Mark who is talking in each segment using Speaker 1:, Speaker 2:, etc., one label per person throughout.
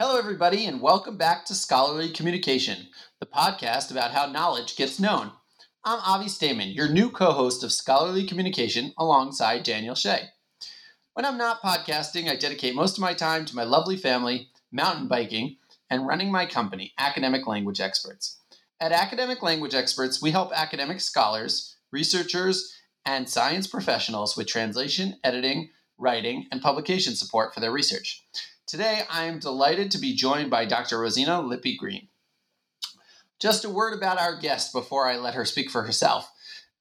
Speaker 1: Hello, everybody, and welcome back to Scholarly Communication, the podcast about how knowledge gets known. I'm Avi Staiman, your new co host of Scholarly Communication alongside Daniel Shea. When I'm not podcasting, I dedicate most of my time to my lovely family, mountain biking, and running my company, Academic Language Experts. At Academic Language Experts, we help academic scholars, researchers, and science professionals with translation, editing, writing, and publication support for their research. Today, I am delighted to be joined by Dr. Rosina Lippi Green. Just a word about our guest before I let her speak for herself.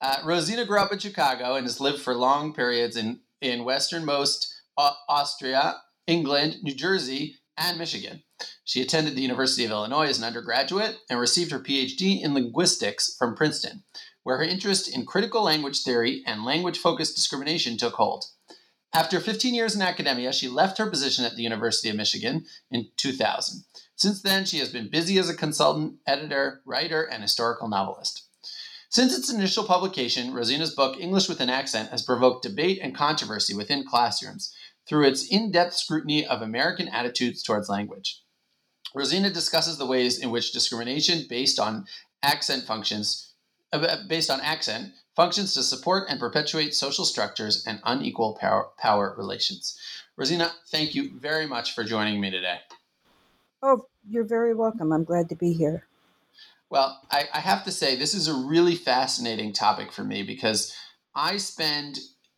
Speaker 1: Uh, Rosina grew up in Chicago and has lived for long periods in, in westernmost Austria, England, New Jersey, and Michigan. She attended the University of Illinois as an undergraduate and received her PhD in linguistics from Princeton, where her interest in critical language theory and language focused discrimination took hold. After 15 years in academia, she left her position at the University of Michigan in 2000. Since then, she has been busy as a consultant, editor, writer, and historical novelist. Since its initial publication, Rosina's book, English with an Accent, has provoked debate and controversy within classrooms through its in depth scrutiny of American attitudes towards language. Rosina discusses the ways in which discrimination based on accent functions, uh, based on accent, functions to support and perpetuate social structures and unequal power, power relations. Rosina, thank you very much for joining me today.
Speaker 2: Oh, you're very welcome. I'm glad to be here.
Speaker 1: Well, I, I have to say, this is a really fascinating topic for me because I spend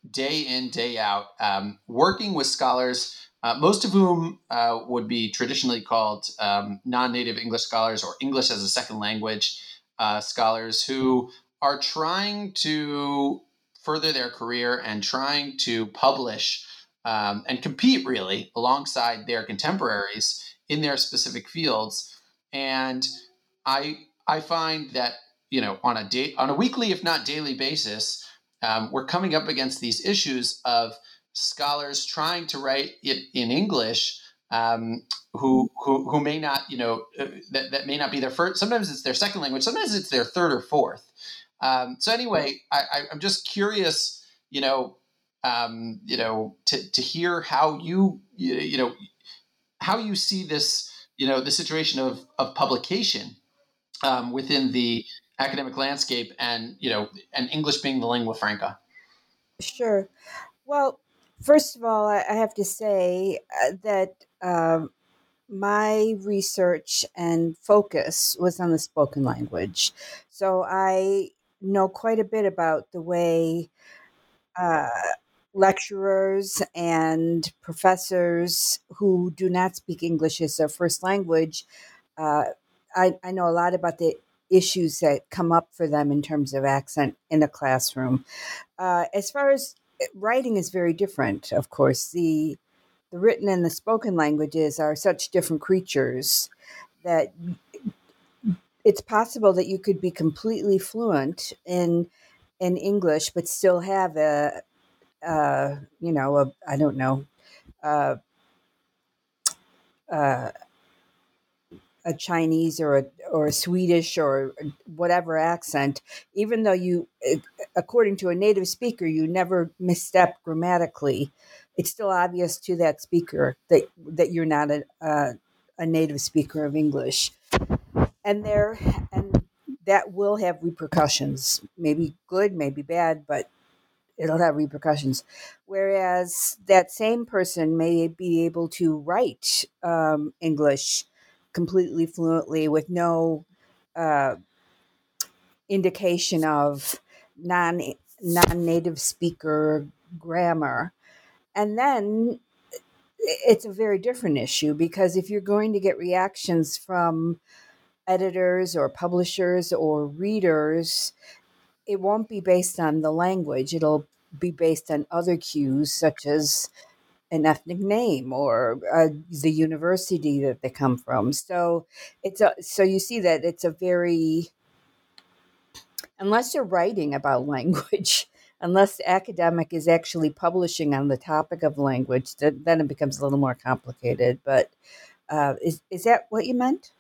Speaker 1: day in, day out um, working with scholars, uh, most of whom uh, would be traditionally called um, non native English scholars or English as a second language uh, scholars who are trying to further their career and trying to publish um, and compete really alongside their contemporaries in their specific fields. And I I find that you know on a day on a weekly, if not daily basis, um, we're coming up against these issues of scholars trying to write it in English. Um, who, who who may not you know uh, that, that may not be their first sometimes it's their second language sometimes it's their third or fourth um, so anyway, I, am just curious, you know, um, you know, to, to hear how you, you, know, how you see this, you know, the situation of, of publication um, within the academic landscape and, you know, and English being the lingua franca.
Speaker 2: Sure. Well, first of all, I, I have to say uh, that um, my research and focus was on the spoken language. So I know quite a bit about the way uh, lecturers and professors who do not speak English as their first language. Uh, I, I know a lot about the issues that come up for them in terms of accent in a classroom. Uh, as far as eh, writing is very different, of course. The the written and the spoken languages are such different creatures that it's possible that you could be completely fluent in in English, but still have a, you know, a I don't know, a Chinese or a or a Swedish or whatever accent, even though you, eh, according to a native speaker, you never misstep grammatically. It's still obvious to that speaker that that you're not a, a, a native speaker of English and there and that will have repercussions maybe good maybe bad but it'll have repercussions. Whereas that same person may be able to write um, english completely fluently with no uh, indication of non non-native speaker grammar. And then it's a very different issue because if you're going to get reactions from editors or publishers or readers, it won't be based on the language. It'll be based on other cues such as an ethnic name or uh, the university that they come from. So it's a so you see that it's a very unless you're writing about language, unless the academic is actually publishing on the topic of language, then it becomes a little more complicated. But uh, is is that what you meant?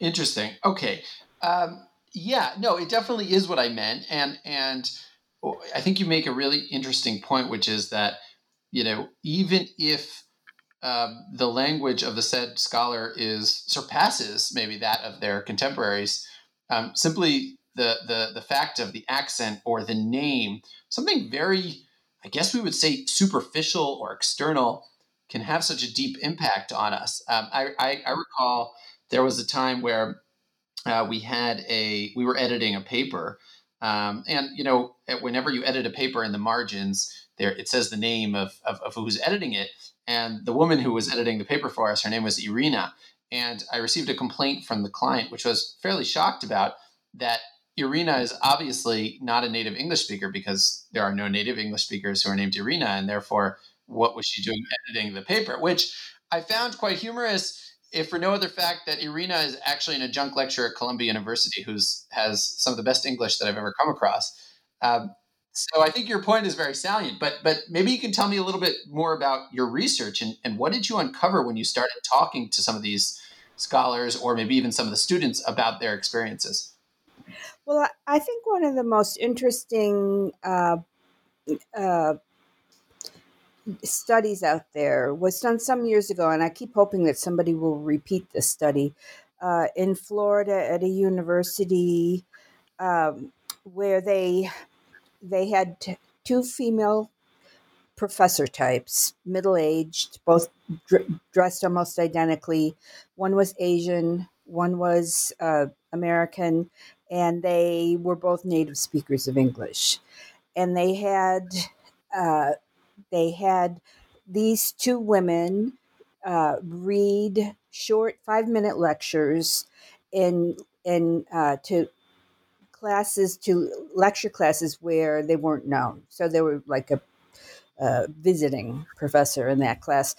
Speaker 1: Interesting. Okay. Um, yeah. No, it definitely is what I meant, and and I think you make a really interesting point, which is that you know even if um, the language of the said scholar is surpasses maybe that of their contemporaries, um, simply the the the fact of the accent or the name, something very, I guess we would say superficial or external, can have such a deep impact on us. Um, I, I, I recall there was a time where uh, we had a we were editing a paper, um, and you know whenever you edit a paper in the margins, there it says the name of, of, of who's editing it, and the woman who was editing the paper for us, her name was Irina, and I received a complaint from the client, which was fairly shocked about that Irina is obviously not a native English speaker because there are no native English speakers who are named Irina, and therefore, what was she doing editing the paper? Which I found quite humorous, if for no other fact that Irina is actually an adjunct lecturer at Columbia University, who's has some of the best English that I've ever come across. Um, so I think your point is very salient, but but maybe you can tell me a little bit more about your research and, and what did you uncover when you started talking to some of these scholars or maybe even some of the students about their experiences?
Speaker 2: Well, I think one of the most interesting uh, uh, studies out there was done some years ago, and I keep hoping that somebody will repeat this study uh, in Florida at a university um, where they they had t- two female professor types, middle aged, both dr- dressed almost identically. One was Asian, one was uh, American, and they were both native speakers of English. And they had uh, they had these two women uh, read short five minute lectures in in uh, to classes to lecture classes where they weren't known. So they were like a, a visiting professor in that class,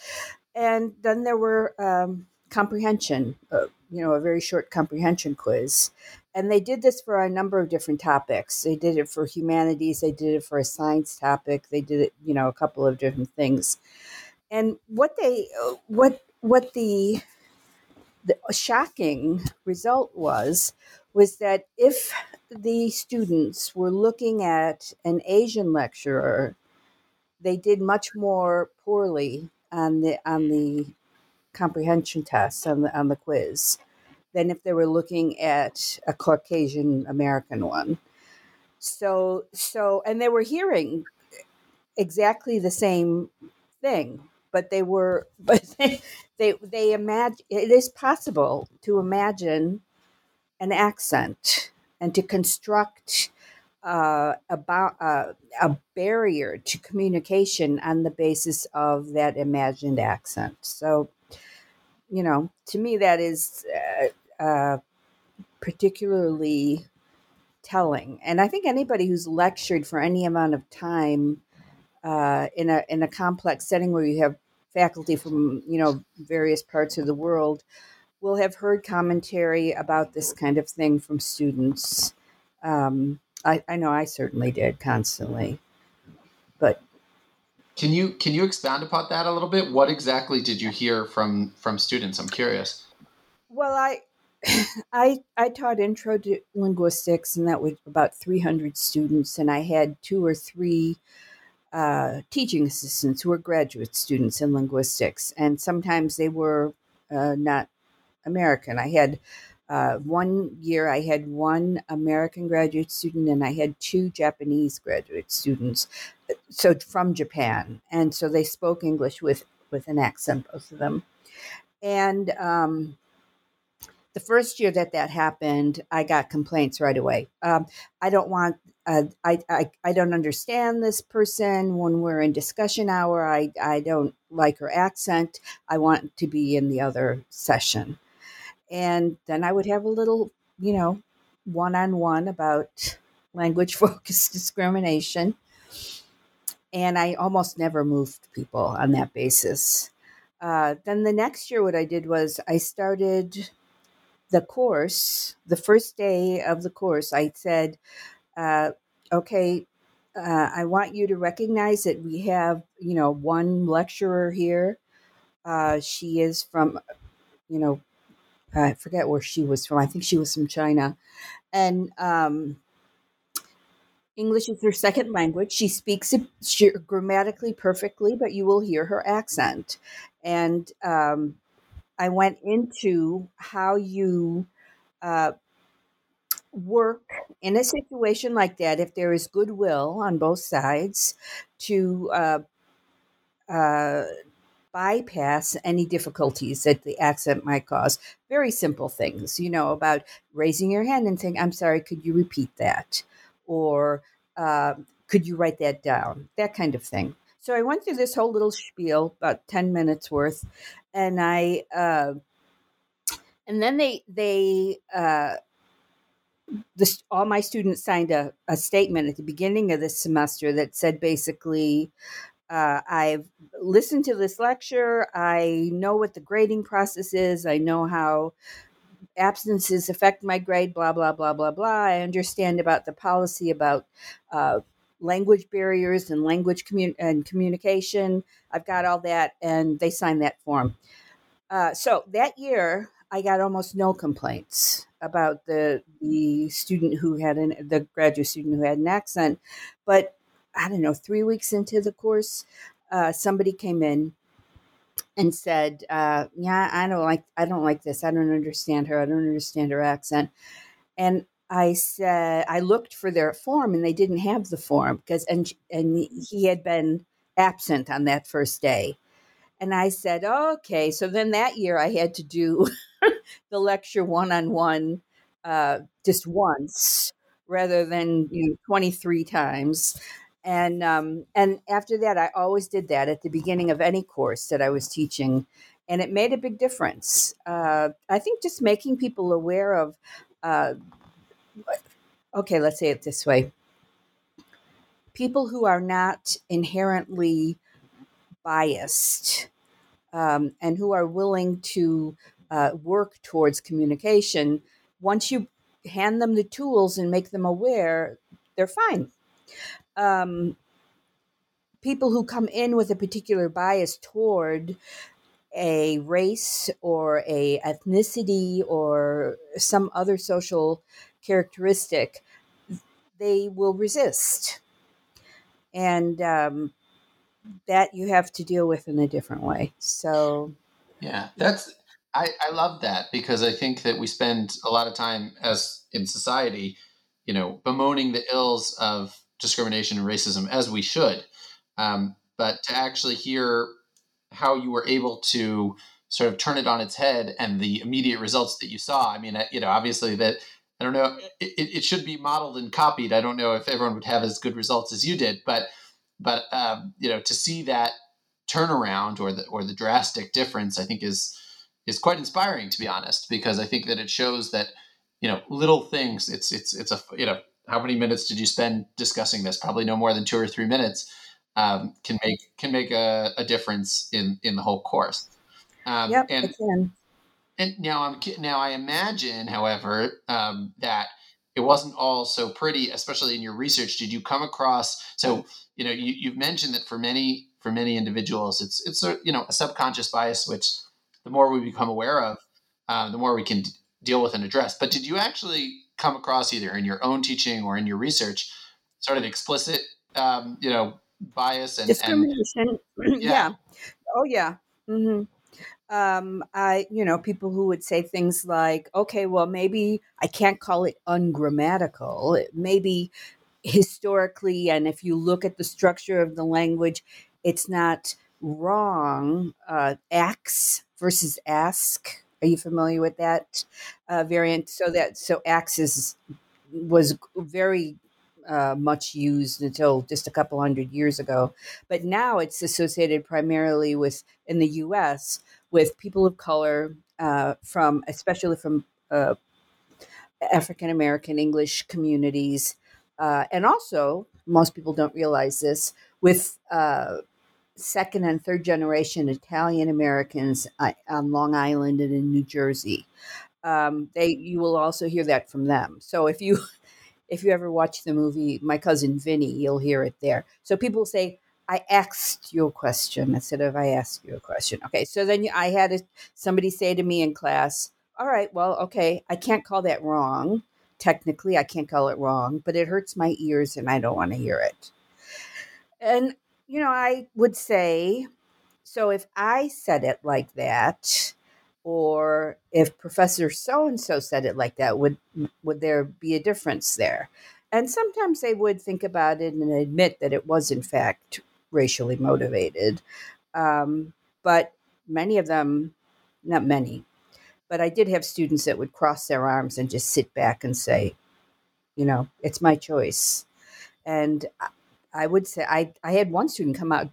Speaker 2: and then there were um, comprehension, uh, you know, a very short comprehension quiz. And they did this for a number of different topics. They did it for humanities, they did it for a science topic, they did it, you know, a couple of different things. And what they, uh, what, what the, the shocking result was, was that if the students were looking at an Asian lecturer, they did much more poorly on the on the comprehension test on the on the quiz than if they were looking at a Caucasian American one. So so and they were hearing exactly the same thing, but they were but they they, they imagine it is possible to imagine an accent and to construct uh, about uh, a barrier to communication on the basis of that imagined accent. So you know, to me, that is uh, uh, particularly telling. And I think anybody who's lectured for any amount of time uh, in a in a complex setting where you have faculty from you know various parts of the world will have heard commentary about this kind of thing from students. Um, I, I know I certainly did constantly, but
Speaker 1: can you can you expound upon that a little bit? What exactly did you hear from from students? I'm curious.
Speaker 2: Well, I I I taught intro to linguistics, and that was about 300 students, and I had two or three uh, teaching assistants who were graduate students in linguistics, and sometimes they were uh, not American. I had uh, one year I had one American graduate student and I had two Japanese graduate students, so from Japan, and so they spoke English with with an accent, both of them. And um, the first year that that happened, I got complaints right away. Um, I don't want. Uh, I, I I don't understand this person when we're in discussion hour. I I don't like her accent. I want to be in the other session and then I would have a little, you know, one on one about language focused discrimination. and I almost never moved people on that basis. Uh, then the next year, what I did was I started the course. The first day of the course, I said, uh, "Okay, uh, I want you to recognize that we have, you know, one lecturer here. Uh, she is from, you know, I forget where she was from. I think she was from China, and um, English is her second language. She speaks it she, grammatically perfectly, but you will hear her accent. And um, I went into how you uh, work in a situation like that if there is goodwill on both sides to uh, uh, bypass any difficulties that the accent might cause. Very simple things, you know, about raising your hand and saying, I'm sorry, could you repeat that? Or uh, could you write that down? That kind of thing. So I went through this whole little spiel, about 10 minutes worth, and I, uh, and then they, they, uh, this, all my students signed a, a statement at the beginning of the semester that said basically, uh, I've listened to this lecture. I know what the grading process is. I know how absences affect my grade, blah, blah, blah, blah, blah. I understand about the policy about uh, language barriers and language commun- and communication. I've got all that, and they signed that form. Uh, so that year, I got almost no complaints about the the student who had an the graduate student who had an accent, but I don't know, three weeks into the course, uh, somebody came in and said, uh, "Yeah, I don't like I don't like this. I don't understand her. I don't understand her accent." And I said I looked for their form and they didn't have the form because and and he had been absent on that first day. And I said, "Okay." So then that year I had to do the lecture one on one just once rather than you know 23 times and um, and after that i always did that at the beginning of any course that i was teaching and it made a big difference uh, i think just making people aware of uh, okay let's say it this way. People who are not inherently biased um, and who are willing to uh, work towards communication once you hand them the tools and make them aware they're fine. Um, people who come in with a particular bias toward a race or a ethnicity or some other social characteristic they will resist and um, that you have to deal with in a different way so
Speaker 1: yeah that's I, I love that because i think that we spend a lot of time as in society you know bemoaning the ills of discrimination and racism as we should. Um, but to actually hear how you were able to sort of turn it on its head and the immediate results that you saw. I mean, you know, obviously that I don't know, it, it should be modeled and copied. I don't know if everyone would have as good results as you did, but but um, you know, to see that turnaround or the or the drastic difference, I think is is quite inspiring to be honest, because I think that it shows that you know little things. It's it's it's a you know how many minutes did you spend discussing this? Probably no more than two or three minutes. Um, can make can make a, a, difference in in the whole course.
Speaker 2: Um, yep,
Speaker 1: and,
Speaker 2: it can.
Speaker 1: And now I'm now I imagine, however, um, that it wasn't all so pretty, especially in your research. Did you come across? So you know, you, you've mentioned that for many for many individuals, it's it's a you know a subconscious bias, which the more we become aware of, uh, the more we can d- deal with and address. But did you actually come across either in your own teaching or in your research sort of explicit um, you know bias and
Speaker 2: discrimination and, yeah. yeah. oh yeah mm-hmm. Um, I, you know, people who would say things like, okay, well, maybe I can't call it ungrammatical. Maybe historically, and if you look at the structure of the language, it's not wrong. Uh, ax versus ask are you familiar with that uh, variant? So that so Axis was very uh, much used until just a couple hundred years ago, but now it's associated primarily with in the U.S. with people of color uh, from, especially from uh, African American English communities, uh, and also most people don't realize this with uh, second and third generation Italian Americans uh, on Long Island and in New Jersey. Um, they you will also hear that from them. So if you if you ever watch the movie My Cousin Vinny, you'll hear it there. So people say, I asked you a question instead of I asked you a question. Okay, so then I had a, somebody say to me in class, All right, well, okay, I can't call that wrong. Technically, I can't call it wrong, but it hurts my ears and I don't want to hear it. And, you know, I would say, so if I said it like that, or if Professor so and so said it like that, would would there be a difference there? And sometimes they would think about it and admit that it was in fact racially motivated. Um, but many of them, not many, but I did have students that would cross their arms and just sit back and say, you know, it's my choice. And I would say, I, I had one student come out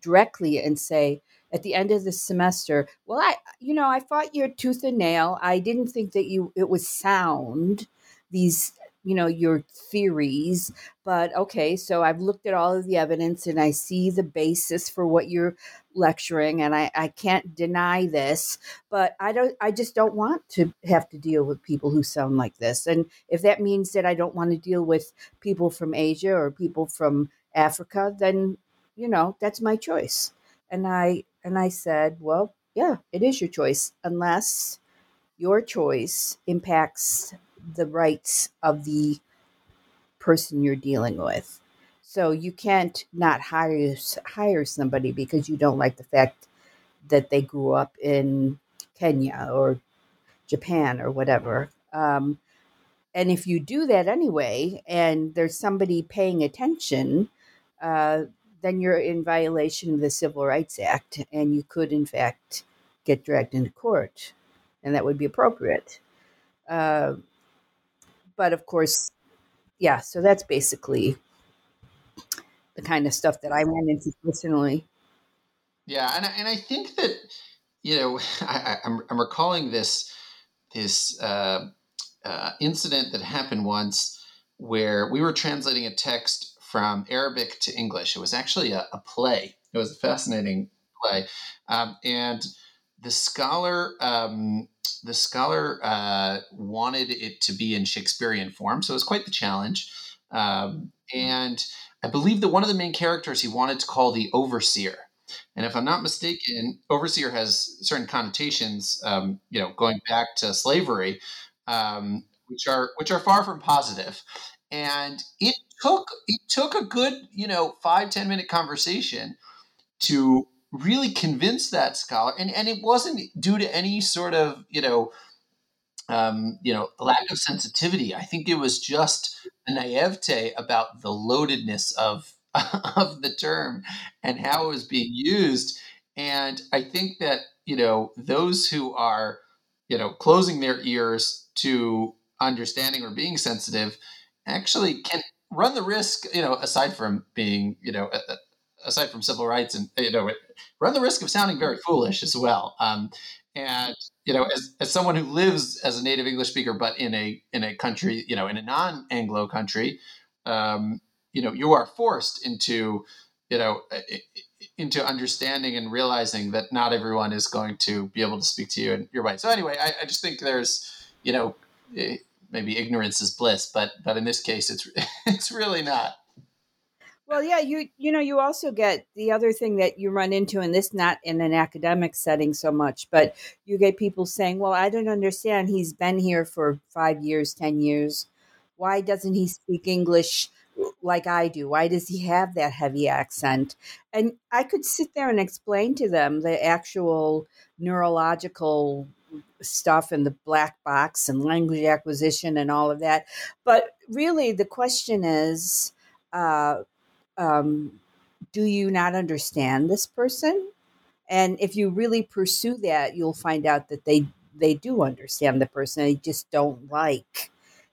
Speaker 2: directly and say, at the end of the semester, well, I, you know, I fought your tooth and nail. I didn't think that you, it was sound, these you know your theories but okay so i've looked at all of the evidence and i see the basis for what you're lecturing and i, I can't deny this but i don't i just don't want to have to deal with people who sound like this and if that means that i don't want to deal with people from asia or people from africa then you know that's my choice and i and i said well yeah it is your choice unless your choice impacts the rights of the person you're dealing with. So you can't not hire hire somebody because you don't like the fact that they grew up in Kenya or Japan or whatever. Um, and if you do that anyway, and there's somebody paying attention, uh, then you're in violation of the Civil Rights Act, and you could, in fact, get dragged into court, and that would be appropriate. Uh, but of course, yeah, so that's basically the kind of stuff that I ran into personally.
Speaker 1: Yeah, and I, and I think that you know I, am I'm, I'm recalling this this uh, uh, incident that happened once where we were translating a text from Arabic to English. It was actually a, a play. It was a fascinating play, um, and the scholar um, the scholar uh, wanted it to be in Shakespearean form, so it was quite the challenge. Um, and I believe that one of the main characters he wanted to call the overseer. And if I'm not mistaken, overseer has certain connotations, um, you know, going back to slavery, um, which are which are far from positive. And it took it took a good, you know, five ten minute conversation to really convinced that scholar, and and it wasn't due to any sort of you know. Um, you know, lack of sensitivity. I think it was just a naivete about the loadedness of of the term and how it was being used. And I think that you know those who are you know closing their ears to understanding or being sensitive actually can run the risk you know aside from being you know aside from civil rights and you know run the risk of sounding very foolish as well. Um, and you know, as, as someone who lives as a native English speaker, but in a in a country, you know, in a non-Anglo country, um, you know, you are forced into, you know, into understanding and realizing that not everyone is going to be able to speak to you in your way. So anyway, I, I just think there's, you know, eh, maybe ignorance is bliss, but but in this case, it's it's really not.
Speaker 2: Well, yeah, you you know you also get the other thing that you run into, and this not in an academic setting so much, but you get people saying, "Well, I don't understand. He's been here for five years, ten years. Why doesn't he speak English like I do? Why does he have that heavy accent?" And I could sit there and explain to them the actual neurological stuff and the black box and language acquisition and all of that, but really the question is. Uh, um, do you not understand this person? And if you really pursue that, you'll find out that they they do understand the person. They just don't like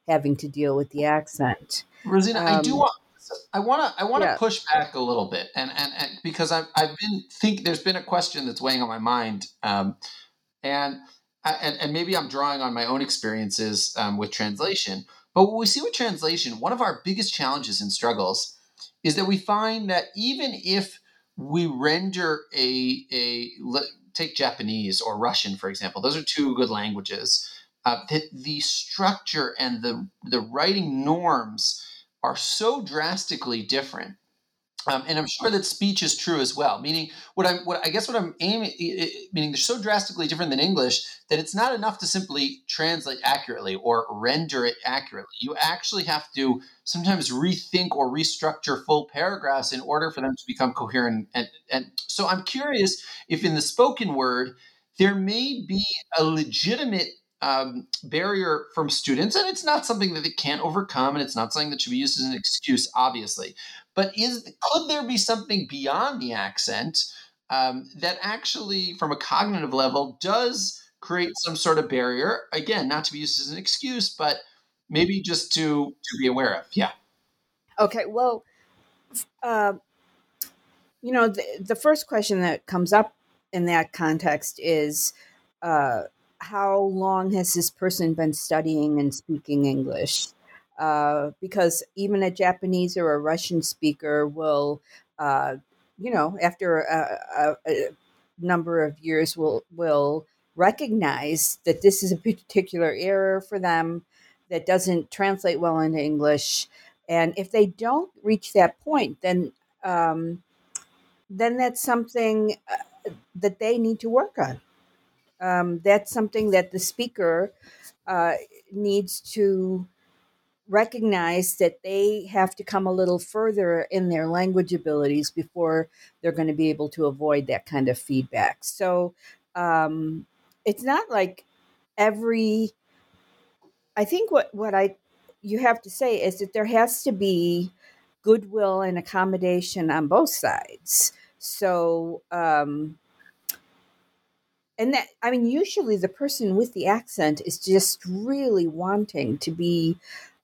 Speaker 2: having to deal with the accent.
Speaker 1: Rosina, um, I do um, want. I want to. I want to yeah. push back a little bit, and, and and because I've I've been think there's been a question that's weighing on my mind, um, and and and maybe I'm drawing on my own experiences um, with translation. But what we see with translation, one of our biggest challenges and struggles is that we find that even if we render a a take Japanese or Russian, for example, those are two good languages. Uh, that the structure and the the writing norms are so drastically different um, and I'm sure that speech is true as well. Meaning, what I'm, what I guess, what I'm aiming, meaning they're so drastically different than English that it's not enough to simply translate accurately or render it accurately. You actually have to sometimes rethink or restructure full paragraphs in order for them to become coherent. And, and so, I'm curious if in the spoken word there may be a legitimate um, barrier from students, and it's not something that they can't overcome, and it's not something that should be used as an excuse, obviously. But is could there be something beyond the accent um, that actually, from a cognitive level, does create some sort of barrier? Again, not to be used as an excuse, but maybe just to to be aware of. Yeah.
Speaker 2: Okay. Well, uh, you know, the, the first question that comes up in that context is. Uh, how long has this person been studying and speaking English? Uh, because even a Japanese or a Russian speaker will, uh, you know, after a, a, a, number of years, will will recognize that this is a particular error for them that doesn't translate well into English, and if they don't reach that point, then um, then that's something uh, that they need to work on. Um, that's something that the speaker uh, needs to recognize that they have to come a little further in their language abilities before they're going to be able to avoid that kind of feedback. So um, it's not like every. I think what what I you have to say is that there has to be goodwill and accommodation on both sides. So um, and that i mean usually the person with the accent is just really wanting to be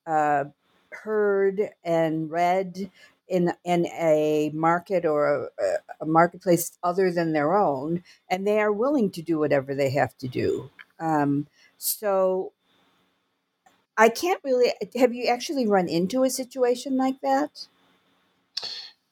Speaker 2: uh, heard and read in in a market or a, a, marketplace other than their own, and they are willing to do whatever they have to do. Um, so, I can't really. Have you actually run into a situation like that?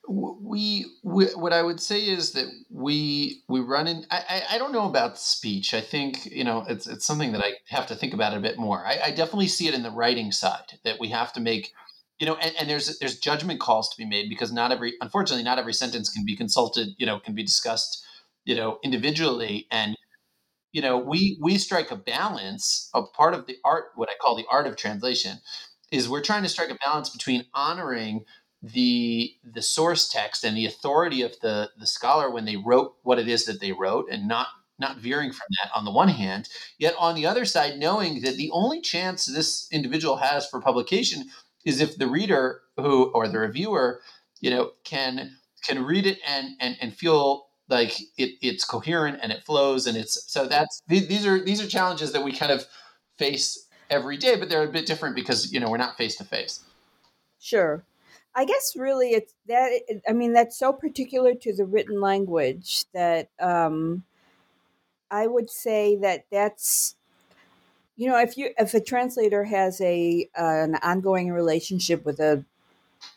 Speaker 1: We, we, what I would say is that we we run in. I, I don't know about speech. I think you know it's it's something that I have to think about a bit more. I, I definitely see it in the writing side that we have to make. You know, and, and there's there's judgment calls to be made because not every unfortunately not every sentence can be consulted. You know, can be discussed. You know, individually and you know we we strike a balance. A part of the art, what I call the art of translation, is we're trying to strike a balance between honoring the the source text and the authority of the the scholar when they wrote what it is that they wrote and not not veering from that on the one hand yet on the other side knowing that the only chance this individual has for publication is if the reader who or the reviewer you know can can read it and and, and feel like it, it's coherent and it flows and it's so that's these are these are challenges that we kind of face every day but they're a bit different because you know we're not face to face.
Speaker 2: Sure I guess really it's that. I mean, that's so particular to the written language that um, I would say that that's you know if you if a translator has a uh, an ongoing relationship with a,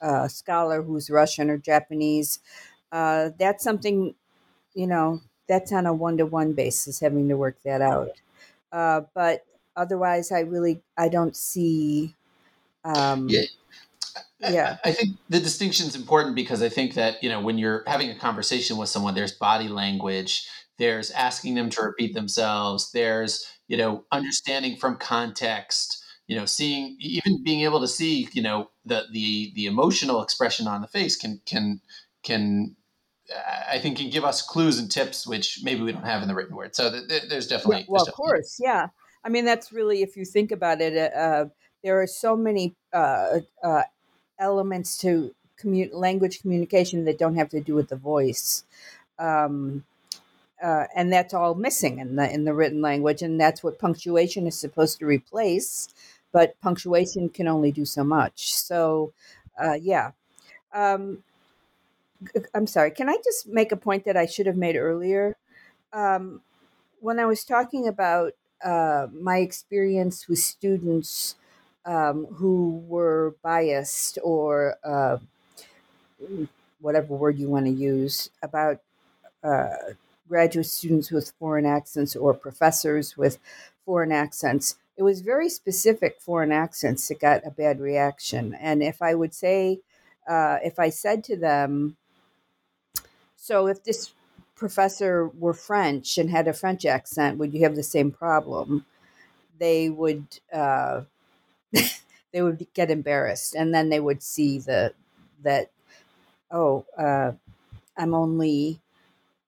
Speaker 2: a, scholar who's Russian or Japanese, uh, that's something you know that's on a one to one basis having to work that out. Uh, but otherwise, I really I don't see. Um,
Speaker 1: yeah yeah I, I think the distinction is important because i think that you know when you're having a conversation with someone there's body language there's asking them to repeat themselves there's you know understanding from context you know seeing even being able to see you know the the the emotional expression on the face can can can I think can give us clues and tips which maybe we don't have in the written word. So th- th- there's definitely
Speaker 2: yeah, well,
Speaker 1: there's
Speaker 2: of course, yeah. I mean, that's really if you think about it, uh, there are so many uh, uh, elements to commu- language communication that don't have to do with the voice. Um, uh, and that's all missing in the in the written language, and that's what punctuation is supposed to replace. But punctuation can only do so much. So, uh, yeah. Um, I'm sorry. Can I just make a point that I should have made earlier? Um, when I was talking about uh, my experience with students um, who were biased or uh, whatever word you want to use, about uh, graduate students with foreign accents or professors with foreign accents. It was very specific foreign accents that got a bad reaction. And if I would say, uh, if I said to them, so if this professor were French and had a French accent, would you have the same problem? They would uh, they would get embarrassed, and then they would see the that oh uh, I'm only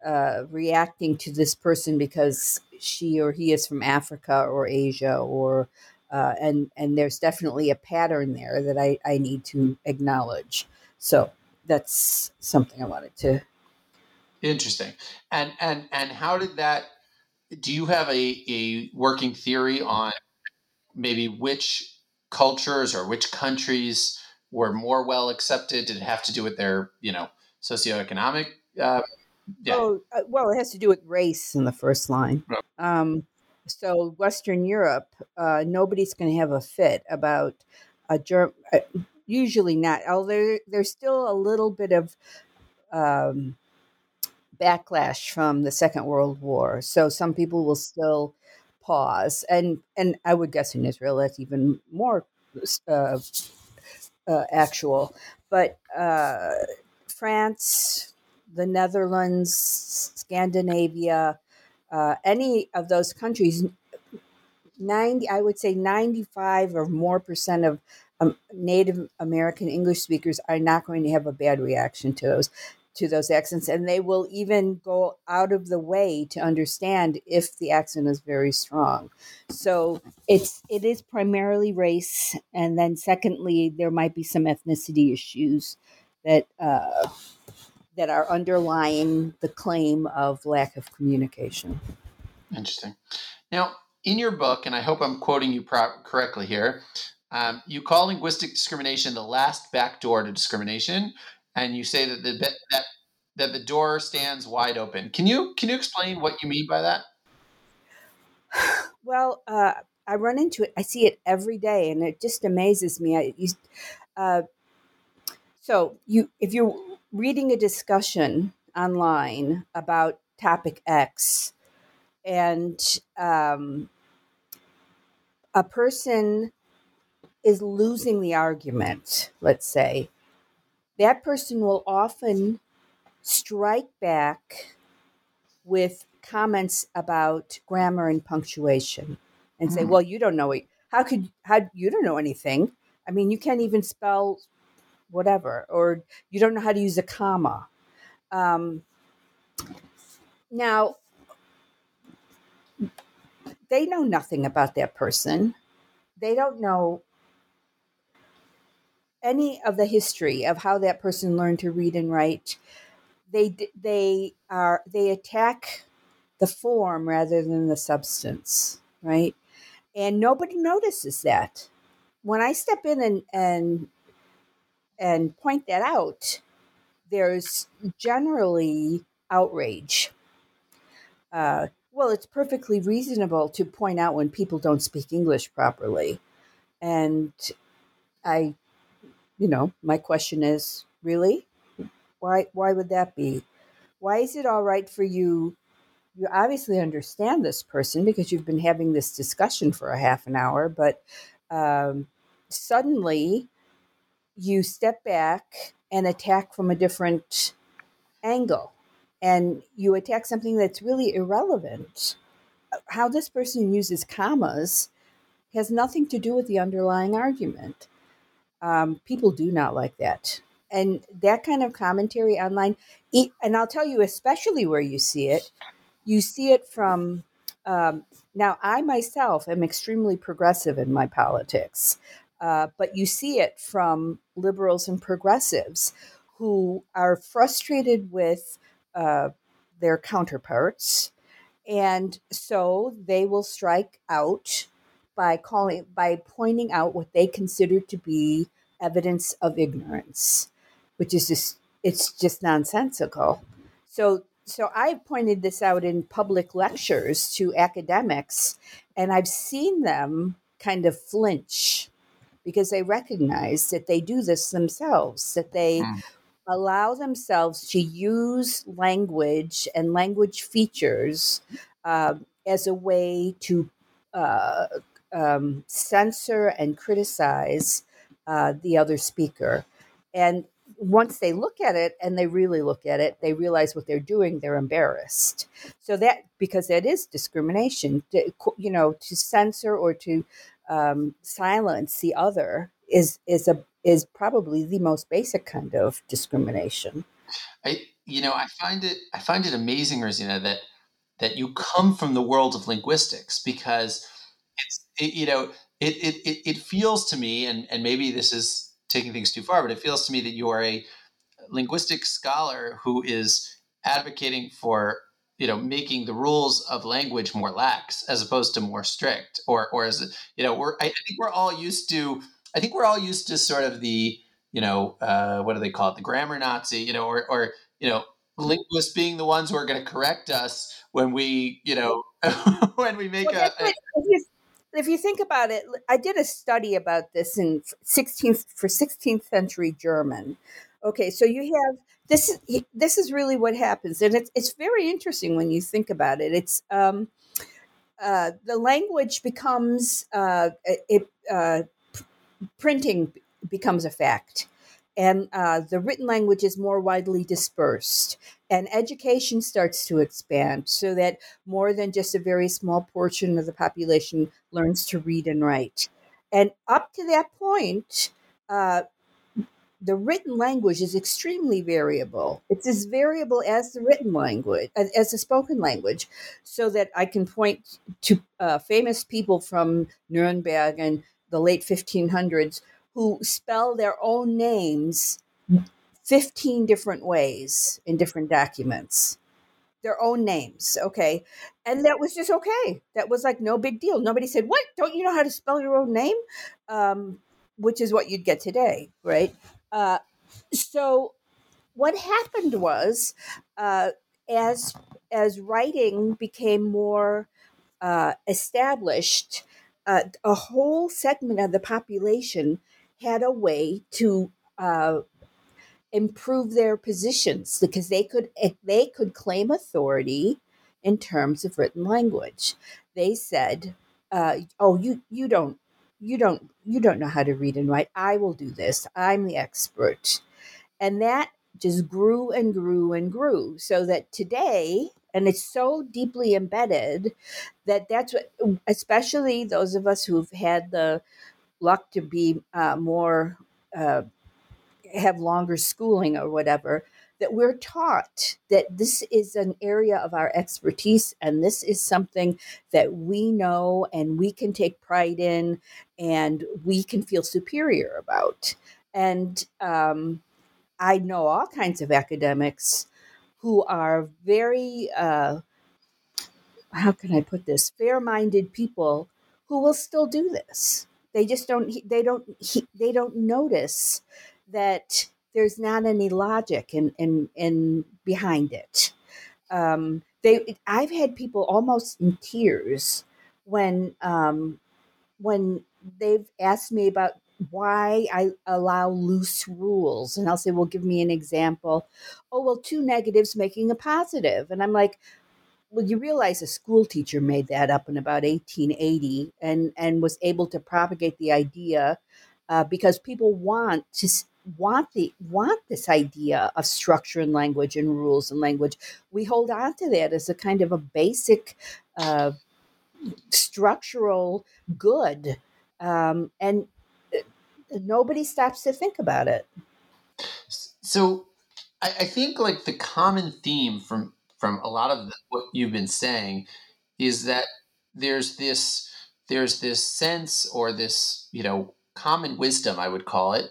Speaker 2: uh, reacting to this person because she or he is from Africa or Asia or uh, and and there's definitely a pattern there that I, I need to acknowledge. So that's something I wanted to.
Speaker 1: Interesting. And and and how did that? Do you have a a working theory on maybe which cultures or which countries were more well accepted? Did it have to do with their you know socioeconomic uh,
Speaker 2: yeah. Oh, uh, well, it has to do with race in the first line. Um, so, Western Europe, uh, nobody's going to have a fit about a germ. Uh, usually not. Although there's still a little bit of um, backlash from the Second World War, so some people will still pause. And and I would guess in Israel that's even more uh, uh, actual. But uh, France, the Netherlands, Scandinavia, uh, any of those countries, 90, I would say 95 or more percent of um, Native American English speakers are not going to have a bad reaction to those to those accents, and they will even go out of the way to understand if the accent is very strong. So it's it is primarily race, and then secondly, there might be some ethnicity issues that uh, that are underlying the claim of lack of communication.
Speaker 1: Interesting. Now, in your book, and I hope I'm quoting you pro- correctly here, um, you call linguistic discrimination the last backdoor to discrimination, and you say that the that that the door stands wide open. Can you can you explain what you mean by that?
Speaker 2: Well, uh, I run into it. I see it every day, and it just amazes me. I, you, uh, so you, if you're reading a discussion online about topic X, and um, a person is losing the argument, let's say, that person will often strike back with comments about grammar and punctuation and say, mm. "Well, you don't know it. How could how you don't know anything? I mean, you can't even spell whatever, or you don't know how to use a comma. Um, now, they know nothing about that person. They don't know any of the history of how that person learned to read and write. They they are they attack the form rather than the substance, right? And nobody notices that. When I step in and, and and point that out, there's generally outrage. Uh, well, it's perfectly reasonable to point out when people don't speak English properly. And I, you know, my question is really? Why, why would that be? Why is it all right for you? You obviously understand this person because you've been having this discussion for a half an hour, but um, suddenly you step back and attack from a different angle and you attack something that's really irrelevant. How this person uses commas has nothing to do with the underlying argument. Um, people do not like that. And that kind of commentary online, and I'll tell you, especially where you see it, you see it from. Um, now, I myself am extremely progressive in my politics. Uh, but you see it from liberals and progressives who are frustrated with uh, their counterparts. And so they will strike out by calling by pointing out what they consider to be evidence of ignorance, which is just it's just nonsensical. So so I pointed this out in public lectures to academics, and I've seen them kind of flinch because they recognize that they do this themselves, that they mm. allow themselves to use language and language features uh, as a way to uh, um, censor and criticize uh, the other speaker. And once they look at it and they really look at it, they realize what they're doing, they're embarrassed. So that, because that is discrimination, to, you know, to censor or to um, silence the other is, is a, is probably the most basic kind of discrimination.
Speaker 1: I, you know, I find it, I find it amazing, Rosina, that, that you come from the world of linguistics because it's, it, you know, it, it, it feels to me, and, and maybe this is taking things too far, but it feels to me that you are a linguistic scholar who is advocating for you know making the rules of language more lax as opposed to more strict or or as you know we're I think we're all used to I think we're all used to sort of the you know uh, what do they call it? The grammar Nazi you know or or you know linguists being the ones who are going to correct us when we you know when we make well, a, a
Speaker 2: if you think about it, I did a study about this in 16th for 16th century German. Okay, so you have this. This is really what happens, and it's it's very interesting when you think about it. It's um, uh, the language becomes uh, it, uh, printing becomes a fact and uh, the written language is more widely dispersed and education starts to expand so that more than just a very small portion of the population learns to read and write. And up to that point uh, the written language is extremely variable. It's as variable as the written language as the spoken language so that i can point to uh, famous people from nuremberg and the late 1500s who spell their own names 15 different ways in different documents. Their own names okay? And that was just okay. That was like no big deal. Nobody said what? Don't you know how to spell your own name? Um, which is what you'd get today right? Uh, so what happened was uh, as as writing became more uh, established uh, a whole segment of the population had a way to uh, improve their positions because they could they could claim authority in terms of written language. They said, uh, "Oh, you you don't you don't you don't know how to read and write. I will do this. I'm the expert," and that just grew and grew and grew so that today and it's so deeply embedded that that's what especially those of us who've had the luck to be uh, more uh, have longer schooling or whatever that we're taught that this is an area of our expertise and this is something that we know and we can take pride in and we can feel superior about. And um, i know all kinds of academics who are very uh, how can i put this? Fair-minded people who will still do this. They just don't they don't they don't notice that there's not any logic in in, in behind it um, they i've had people almost in tears when um, when they've asked me about why I allow loose rules. And I'll say, well, give me an example. Oh, well, two negatives making a. And I'm like, well, you realize a school teacher made that up in about 1880 and, and was able to propagate the idea uh, because people want to want the want this idea of structure and language and rules and language. We hold on to that as a kind of a basic uh, structural good, um, and uh, nobody stops to think about it.
Speaker 1: So, I, I think like the common theme from from a lot of what you've been saying is that there's this there's this sense or this you know common wisdom I would call it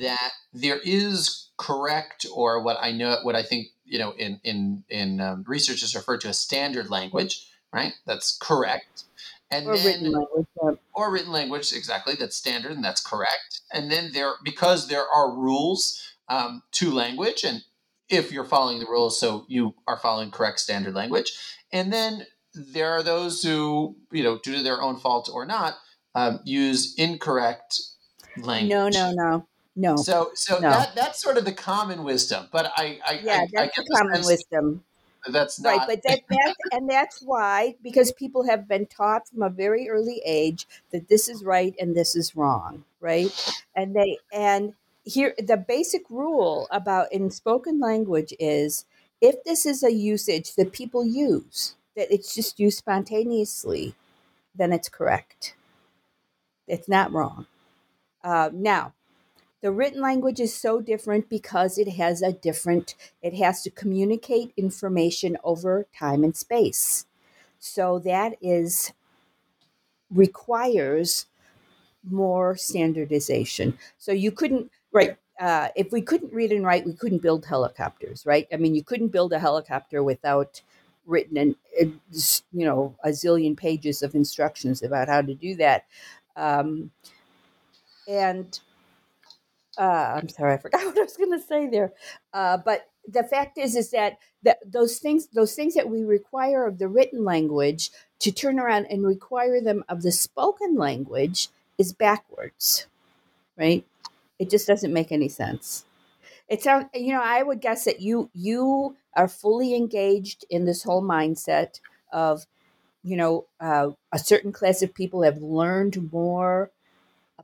Speaker 1: that there is correct or what I know what I think you know in in in um, research is referred to as standard language right that's correct and or then written language, yeah. or written language exactly that's standard and that's correct and then there because there are rules um, to language and if you're following the rules, so you are following correct standard language. And then there are those who, you know, due to their own fault or not, um, use incorrect language.
Speaker 2: No, no, no. No.
Speaker 1: So so
Speaker 2: No.
Speaker 1: that that's sort of the common wisdom, but I I
Speaker 2: yeah,
Speaker 1: I, I
Speaker 2: that's
Speaker 1: get
Speaker 2: the common wisdom.
Speaker 1: That's not
Speaker 2: right but that, that and that's why because people have been taught from a very early age that this is right and this is wrong right and they and here the basic rule about in spoken language is if this is a usage that people use that it's just used spontaneously then it's correct it's not wrong uh, now the written language is so different because it has a different it has to communicate information over time and space. So that is requires more standardization. So you couldn't right uh, if we couldn't read and write we couldn't build helicopters right? I mean you couldn't build a helicopter without written and you know a zillion pages of instructions about how to do that. Um, and uh, I'm sorry, I forgot what I was going to say there. Uh, but the fact is, is that those things, those things that we require of the written language to turn around and require them of the spoken language is backwards, right? It just doesn't make any sense. It sounds, you know, I would guess that you you are fully engaged in this whole mindset of, you know, uh, a certain class of people have learned more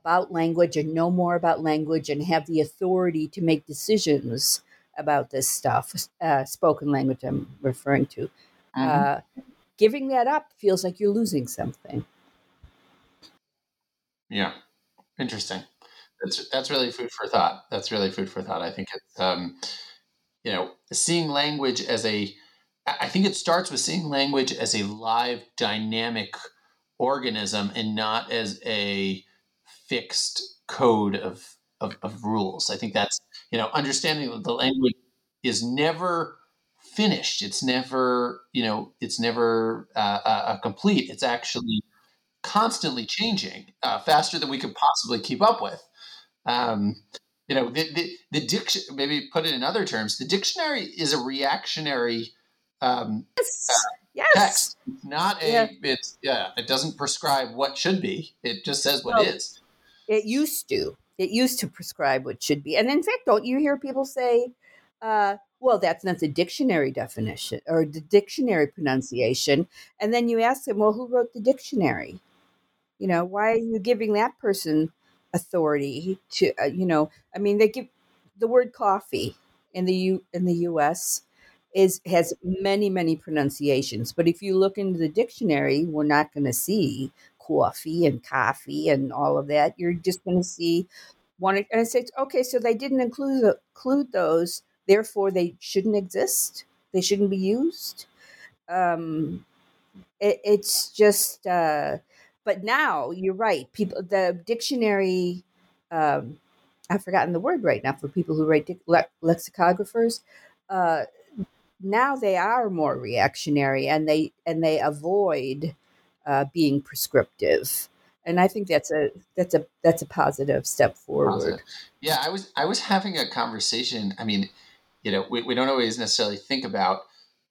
Speaker 2: about language and know more about language and have the authority to make decisions about this stuff, uh, spoken language I'm referring to.
Speaker 1: Mhm.
Speaker 2: Uh, giving that up feels like you're losing something.
Speaker 1: Yeah, interesting. That's that's really food for thought. That's really food for thought. I think it's um, you know seeing language as a. I think it starts with seeing language as a live, dynamic organism and not as a fixed code of of, of rules. I think that's you know understanding that the language is never finished. It's never you know it's never uh, uh, uh, complete. It's actually constantly changing uh, faster than we could possibly keep up with. Um, you know, the, the, the diction, maybe put it in other terms, the dictionary is a reactionary um,
Speaker 2: Yes. Yes.
Speaker 1: text. It's not a,
Speaker 2: Yeah.
Speaker 1: it's, yeah, it doesn't prescribe what should be. It just says what is.
Speaker 2: It used to. It used to prescribe what should be. And in fact, don't you hear people say, uh, well, that's not the dictionary definition or the dictionary pronunciation. And then you ask them, well, who wrote the dictionary? You know, why are you giving that person authority to, uh, you know, I mean, they give the word coffee in the U in the U.S. is has many many pronunciations, but if you look into the dictionary, we're not going to see coffee and coffee and all of that. You're just going to see one, and it says, okay, so they didn't include include those, therefore they shouldn't exist. They shouldn't be used. Um, it, it's just, uh, but now you're right. People, the dictionary. Um, I've forgotten the word right now for people who write le- lexicographers. Uh, now they are more reactionary, and they and they avoid uh, being prescriptive. And I think that's a that's a that's a positive step forward.
Speaker 1: Positive. Yeah, I was I was having a conversation. I mean, you know, we, we don't always necessarily think about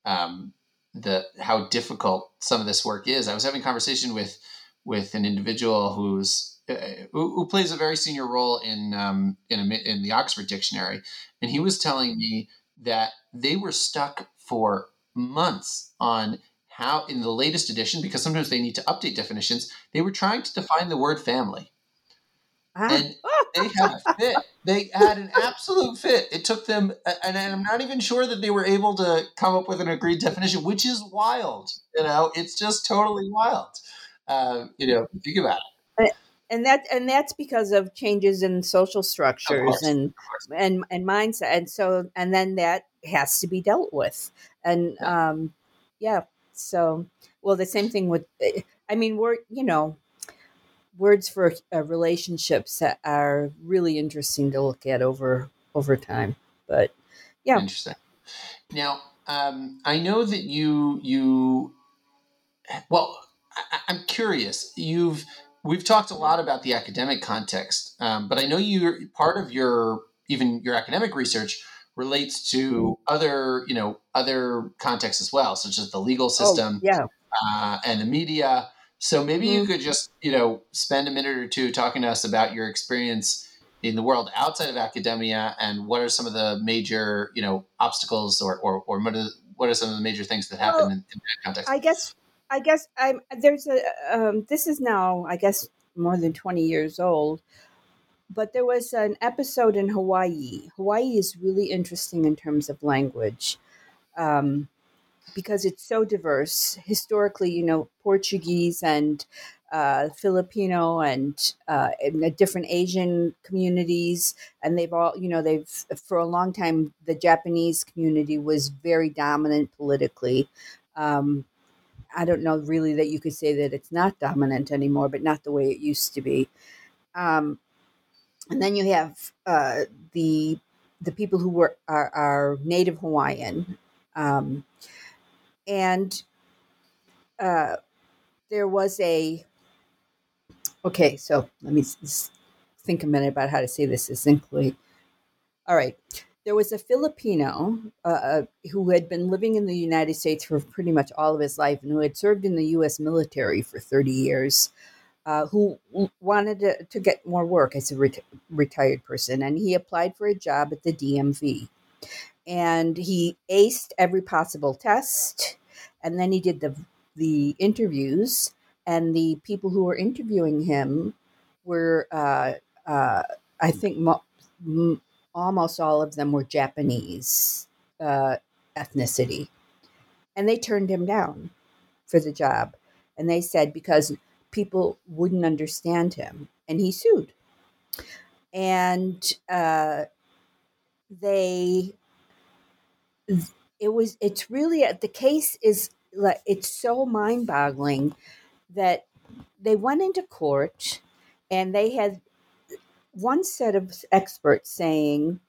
Speaker 1: um, the how difficult some of this work is. I was having a conversation with with an individual who's uh, who, who plays a very senior role in um, in a, in the Oxford Dictionary, and he was telling me that they were stuck for months on how in the latest edition because sometimes they need to update definitions. They were trying to define the word family
Speaker 2: Ah,
Speaker 1: and they had a fit. They had an absolute fit. It took them, and I'm not even sure that they were able to come up with an agreed definition, which is wild. You know, it's just totally wild. Uh, you know, think about it.
Speaker 2: and that and that's because of changes in social structures and and and mindset and so and then that has to be dealt with and um yeah so well the same thing with eh, i mean we're you know words for uh, relationships are really interesting to look at over over time but Yeah.
Speaker 1: Interesting. Now, um, I know that you you. Well, I, I'm curious. You've we've talked a lot about the academic context, um, but I know you part of your even your academic research relates to other you know other contexts as well, such as the legal system
Speaker 2: oh, yeah
Speaker 1: uh, and the media. So maybe you could just you know spend a minute or two talking to us about your experience in the world outside of academia, and what are some of the major you know obstacles or or, or what are what are some of the major things that happen well, in, in, that context?
Speaker 2: I guess I guess I'm there's a um, this is now I guess more than twenty years old. But there was an episode in Hawaii. Hawaii is really interesting in terms of language. Um, because it's so diverse. Historically, you know, Portuguese and uh, Filipino and, uh, and different Asian communities, and they've all, you know, they've for a long time the Japanese community was very dominant politically. Um, I don't know really that you could say that it's not dominant anymore, but not the way it used to be. Um, and then you have uh, the the people who were are, are native Hawaiian, um, and uh, there was a okay. So let me think a minute about how to say this succinctly. All right, there was a Filipino uh, uh, who had been living in the United States for pretty much all of his life and who had served in the U.S. military for thirty years. Uh, who wanted to, to, get more work as a ret- retired person, and he applied for a job at the DMV and he aced every possible test and then he did the the interviews and the people who were interviewing him were uh, uh, i think mo- m- almost all of them were japanese uh, ethnicity. And they turned him down for the job. And they said because people wouldn't understand him and he sued. And uh, they it was it's really the case is like it's so mind-boggling that they went into court and they had one set of experts saying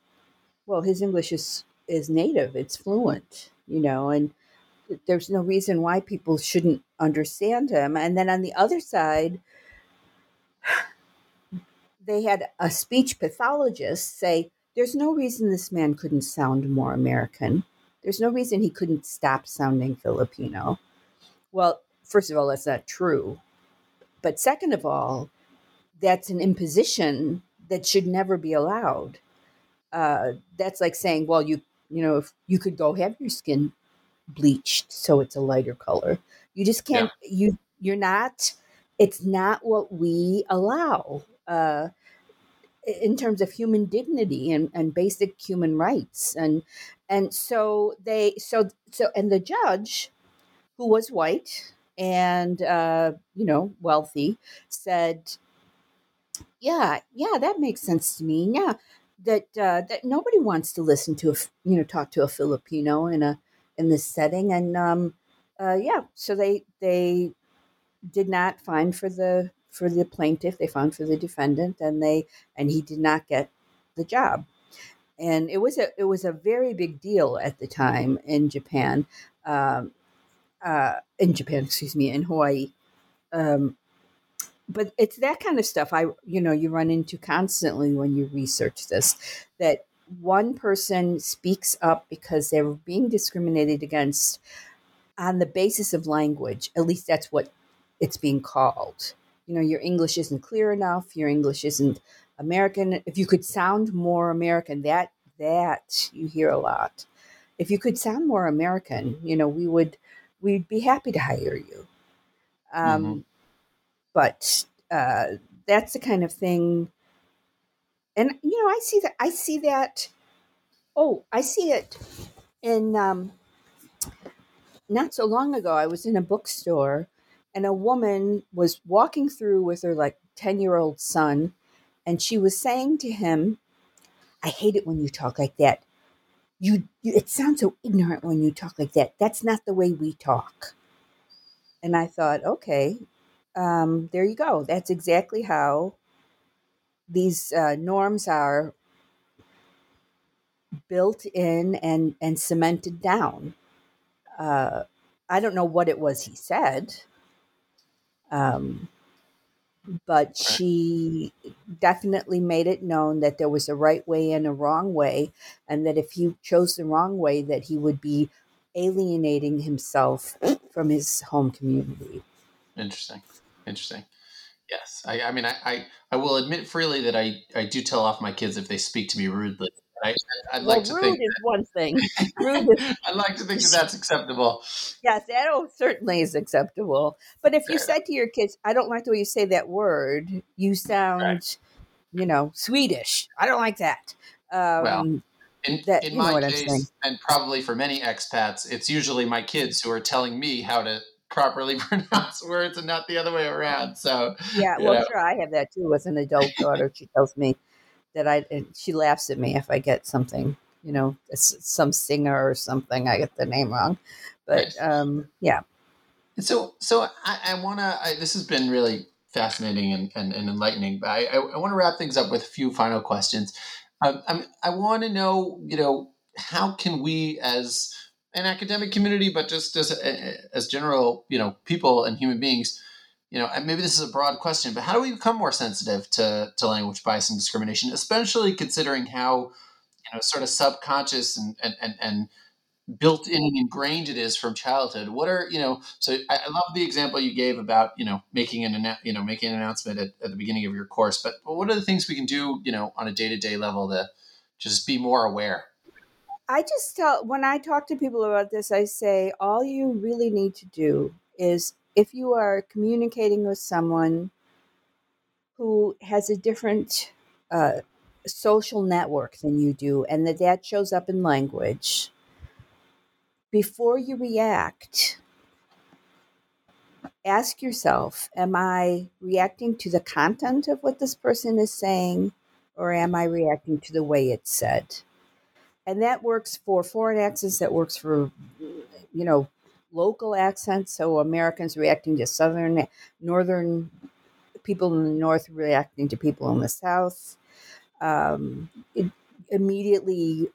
Speaker 2: well his english is is native it's fluent you know and there's no reason why people shouldn't understand him and then on the other side they had a speech pathologist say there's no reason this man couldn't sound more American. There's no reason he couldn't stop sounding Filipino. Well, first of all, that's not true. But second of all, that's an imposition that should never be allowed. Uh, that's like saying, well, you you know, if you could go have your skin bleached so it's a lighter color. You just can't. Yeah. You you're not. It's not what we allow. Uh, in terms of human dignity and, and basic human rights and and so they so so and the judge who was white and uh, you know wealthy said yeah yeah that makes sense to me yeah that uh, that nobody wants to listen to a you know talk to a filipino in a in this setting and um uh, yeah so they they did not find for the for the plaintiff, they found for the defendant, and they and he did not get the job. And it was a it was a very big deal at the time in Japan, um, uh, in Japan, excuse me, in Hawaii. Um, but it's that kind of stuff I you know you run into constantly when you research this that one person speaks up because they're being discriminated against on the basis of language. At least that's what it's being called you know your english isn't clear enough your english isn't american if you could sound more american that that you hear a lot if you could sound more american you know we would we'd be happy to hire you um, mm-hmm. but uh, that's the kind of thing and you know i see that i see that oh i see it in um, not so long ago i was in a bookstore and a woman was walking through with her like 10 year old son and she was saying to him i hate it when you talk like that. You, you it sounds so ignorant when you talk like that. That's not the way we talk. And i thought okay um, there you go. That's exactly how these uh, norms are built in and and cemented down uh, i don't know what it was he said um, but she definitely made it known that there was a right way and a wrong way, and that if he chose the wrong way, that he would be alienating himself from his home community.
Speaker 1: Interesting. Interesting. Yes, I, I mean, I, I, I will admit freely that I, I do tell off my kids if they speak to me rudely. I, I'd
Speaker 2: well,
Speaker 1: like to
Speaker 2: rude
Speaker 1: think
Speaker 2: is one thing. rude is,
Speaker 1: I'd like to think that that's acceptable.
Speaker 2: yes, that oh, certainly is acceptable. But if you
Speaker 1: Fair
Speaker 2: said to your kids, "I don't like the way you say that word," you sound, you know, Swedish. I don't like that. Um,
Speaker 1: Well, In,
Speaker 2: That-
Speaker 1: in my
Speaker 2: what I'm saying.
Speaker 1: case, and probably for many expats, it's usually my kids who are telling me how to properly pronounce words and not the other way around. So,
Speaker 2: Yeah, well,
Speaker 1: know.
Speaker 2: sure. I have that too. As an adult daughter, she tells me that I. And she laughs at me if I get something, you know, some singer or something. I get the name wrong, but um, yeah.
Speaker 1: And so, so I, I want to. This has been really fascinating and, and, and enlightening. But I, I, I want to wrap things up with a few final questions. Um, I'm, I want to know, you know, how can we, as an academic community, but just as as general, you know, people and human beings, you know, maybe this is a broad question, but how do we become more sensitive to to language bias and discrimination, especially considering how, you know, sort of subconscious and and and, and built in and ingrained it is from childhood. What are you know? So I, I love the example you gave about you know making an you know making an announcement at, at the beginning of your course. But, but what are the things we can do you know on a day to day level to just be more aware?
Speaker 2: I just tell when I talk to people about this, I say all you really need to do is if you are communicating with someone who has a different uh, social network than you do, and that that shows up in language. Before you react, ask yourself: Am I reacting to the content of what this person is saying, or am I reacting to the way it's said? and that works for foreign accents that works for you know local accents so americans reacting to southern northern people in the north reacting to people in the south. Um, immediately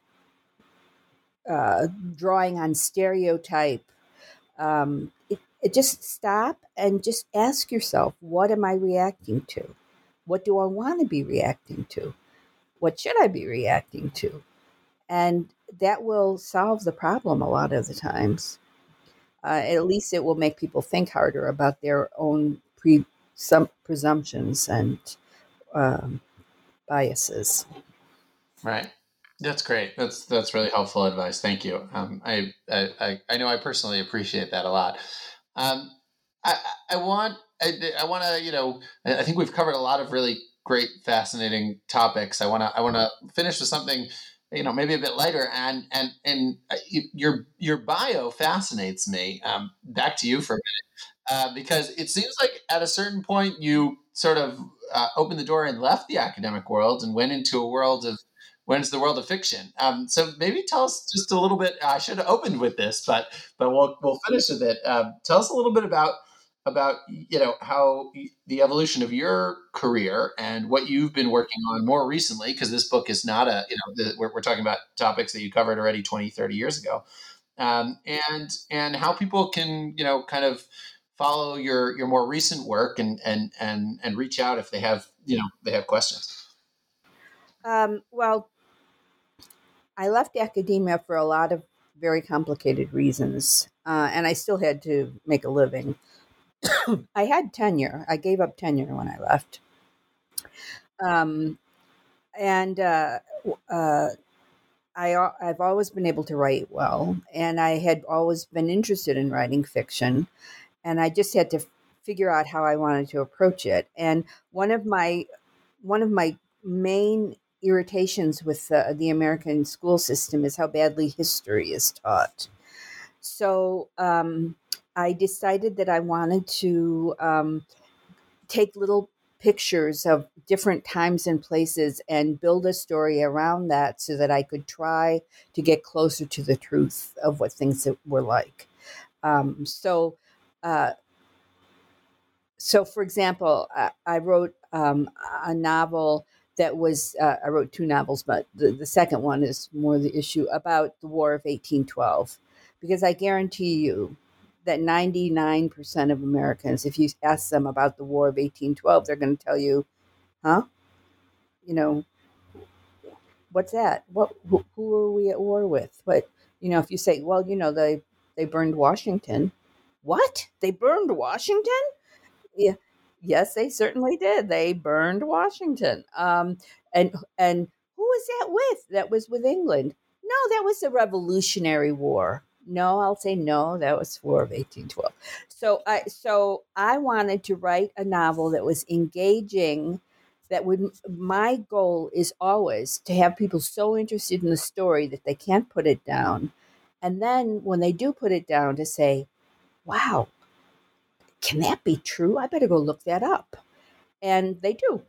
Speaker 2: uh, drawing on stereotype um, it, it just stop and just ask yourself what am i reacting to? What do i want to be reacting to? What should i be reacting to? And that will solve the problem a lot of the times. Uh, at least it will make people think harder about their own pre presumptions and um, biases.
Speaker 1: Right. That's great. That's that's really helpful advice. Thank you. Um, I, I I know I personally appreciate that a lot. Um, I I want I, I want to you know I think we've covered a lot of really great fascinating topics. I want to I want to finish with something you know maybe a bit lighter and and and uh, your your bio fascinates me. Um, back to you for a minute uh, because it seems like at a certain point you sort of uh, opened the door and left the academic world and went into a world of went into the world of fiction. Um, so maybe tell us just a little bit. I should have opened with this, but but we'll we'll finish with it. Um, tell us a little bit about about you know how the evolution of your career and what you've been working on more recently because this book is not a you know the, we're, we're talking about topics that you covered already 20 30 years ago um, and and how people can you know kind of follow your your more recent work and and and and reach out if they have you know they have questions
Speaker 2: Um, well, I left academia for a lot of very complicated reasons, uh, and I still had to make a living. I had tenure. I gave up tenure when I left. Um, and uh, uh, I, I've always been able to write well, and I had always been interested in writing fiction, and I just had to figure out how I wanted to approach it. And one of my one of my main irritations with the, the American school system is how badly history is taught. So um, I decided that I wanted to um, take little pictures of different times and places and build a story around that so that I could try to get closer to the truth of what things were like. Um, so, uh, so for example, I, I wrote um, a novel that was uh, I wrote two novels, but the, the second one is more the issue about the War of 1812, because I guarantee you that 99% of Americans, if you ask them about the War of 1812, they're going to tell you, huh? You know, what's that? What? Who, are we at war with? But you know, if you say, well, you know, they they burned Washington. What? They burned Washington? Yeah, yes, they certainly did. They burned Washington. Um, and and who was that with? That was with England. No, that was the Revolutionary War. No, I'll say no. That was War of 1812. So I so I wanted to write a novel that was engaging. That would my goal is always to have people so interested in the story that they can't put it down, and then when they do put it down, to say, "Wow, can that be true? I better go look that up," and they do.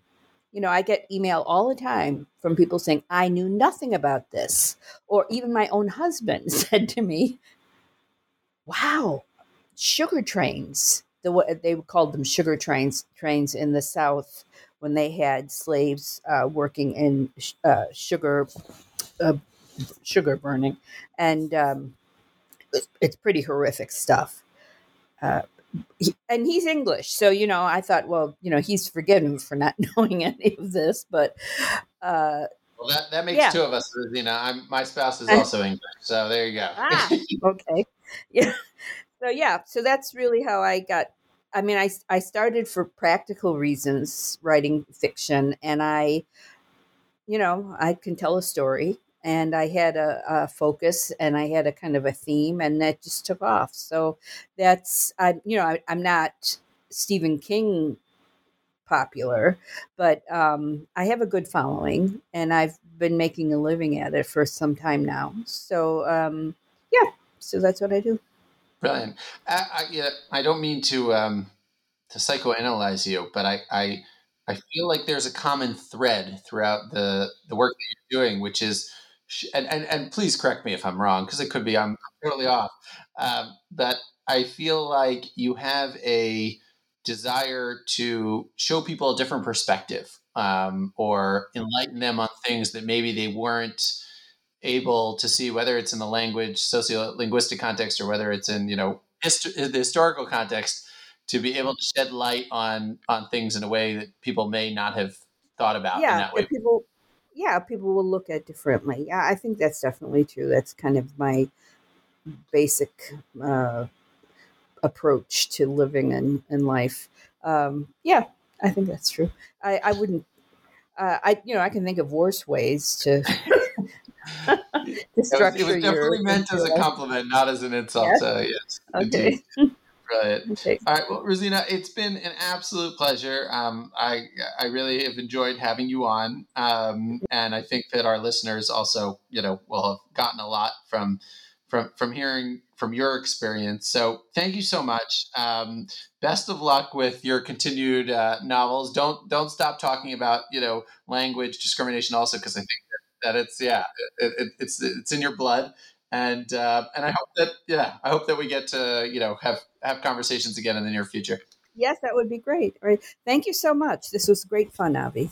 Speaker 2: You know, I get email all the time from people saying, I knew nothing about this. Or even my own husband said to me, Wow, sugar trains. The, they called them sugar trains trains in the South when they had slaves uh, working in uh, sugar uh, sugar burning, and um, it's pretty horrific stuff. He, and he's English, so you know, I thought, well, you know, he's forgiven for not knowing any of this, but uh,
Speaker 1: well, that, that makes yeah. two of us, Rosina. I'm my spouse is also English, so there you go.
Speaker 2: ah, okay, yeah. So yeah, so that's really how I got. I mean, I I started for practical reasons writing fiction, and I, you know, I can tell a story, and I had a, a, focus and I had a kind of a theme, and that just took off. So that's I, you know, I, am not Stephen King popular, but um, I have a good following, and I've been making a living at it for some time now. So um, yeah, so that's what I do.
Speaker 1: Brilliant. I, I, yeah, I don't mean to um, to psychoanalyze you, but I, I I feel like there's a common thread throughout the the work that you're doing, which is and, and, and please correct me if I'm wrong, because it could be I'm totally off. Um, but I feel like you have a desire to show people a different perspective um, or enlighten them on things that maybe they weren't able to see, whether it's in the language, socio-linguistic context, or whether it's in you know hist- the historical context, to be able to shed light on on things in a way that people may not have thought about.
Speaker 2: Yeah, people yeah, people will look at differently. Yeah, I think that's definitely true. That's kind of my basic uh, approach to living in, in life. Um, yeah, I think that's true. I, I wouldn't, uh, I, you know, I can think of worse ways to,
Speaker 1: to structure it was, it was definitely your, meant as a compliment, not as an insult. Yes? Uh, yes. Okay. Brilliant. All right. Well, Rosina, it's been an absolute pleasure. Um, I I really have enjoyed having you on, um, and I think that our listeners also, you know, will have gotten a lot from from from hearing from your experience. So thank you so much. Um, best of luck with your continued uh, novels. Don't don't stop talking about you know language discrimination also because I think that, that it's yeah it, it, it's it's in your blood and uh, and I hope that yeah, I hope that we get to you know have have conversations again in the near future.
Speaker 2: Yes, that would be great. All right, thank you so much. This was great fun, Avi.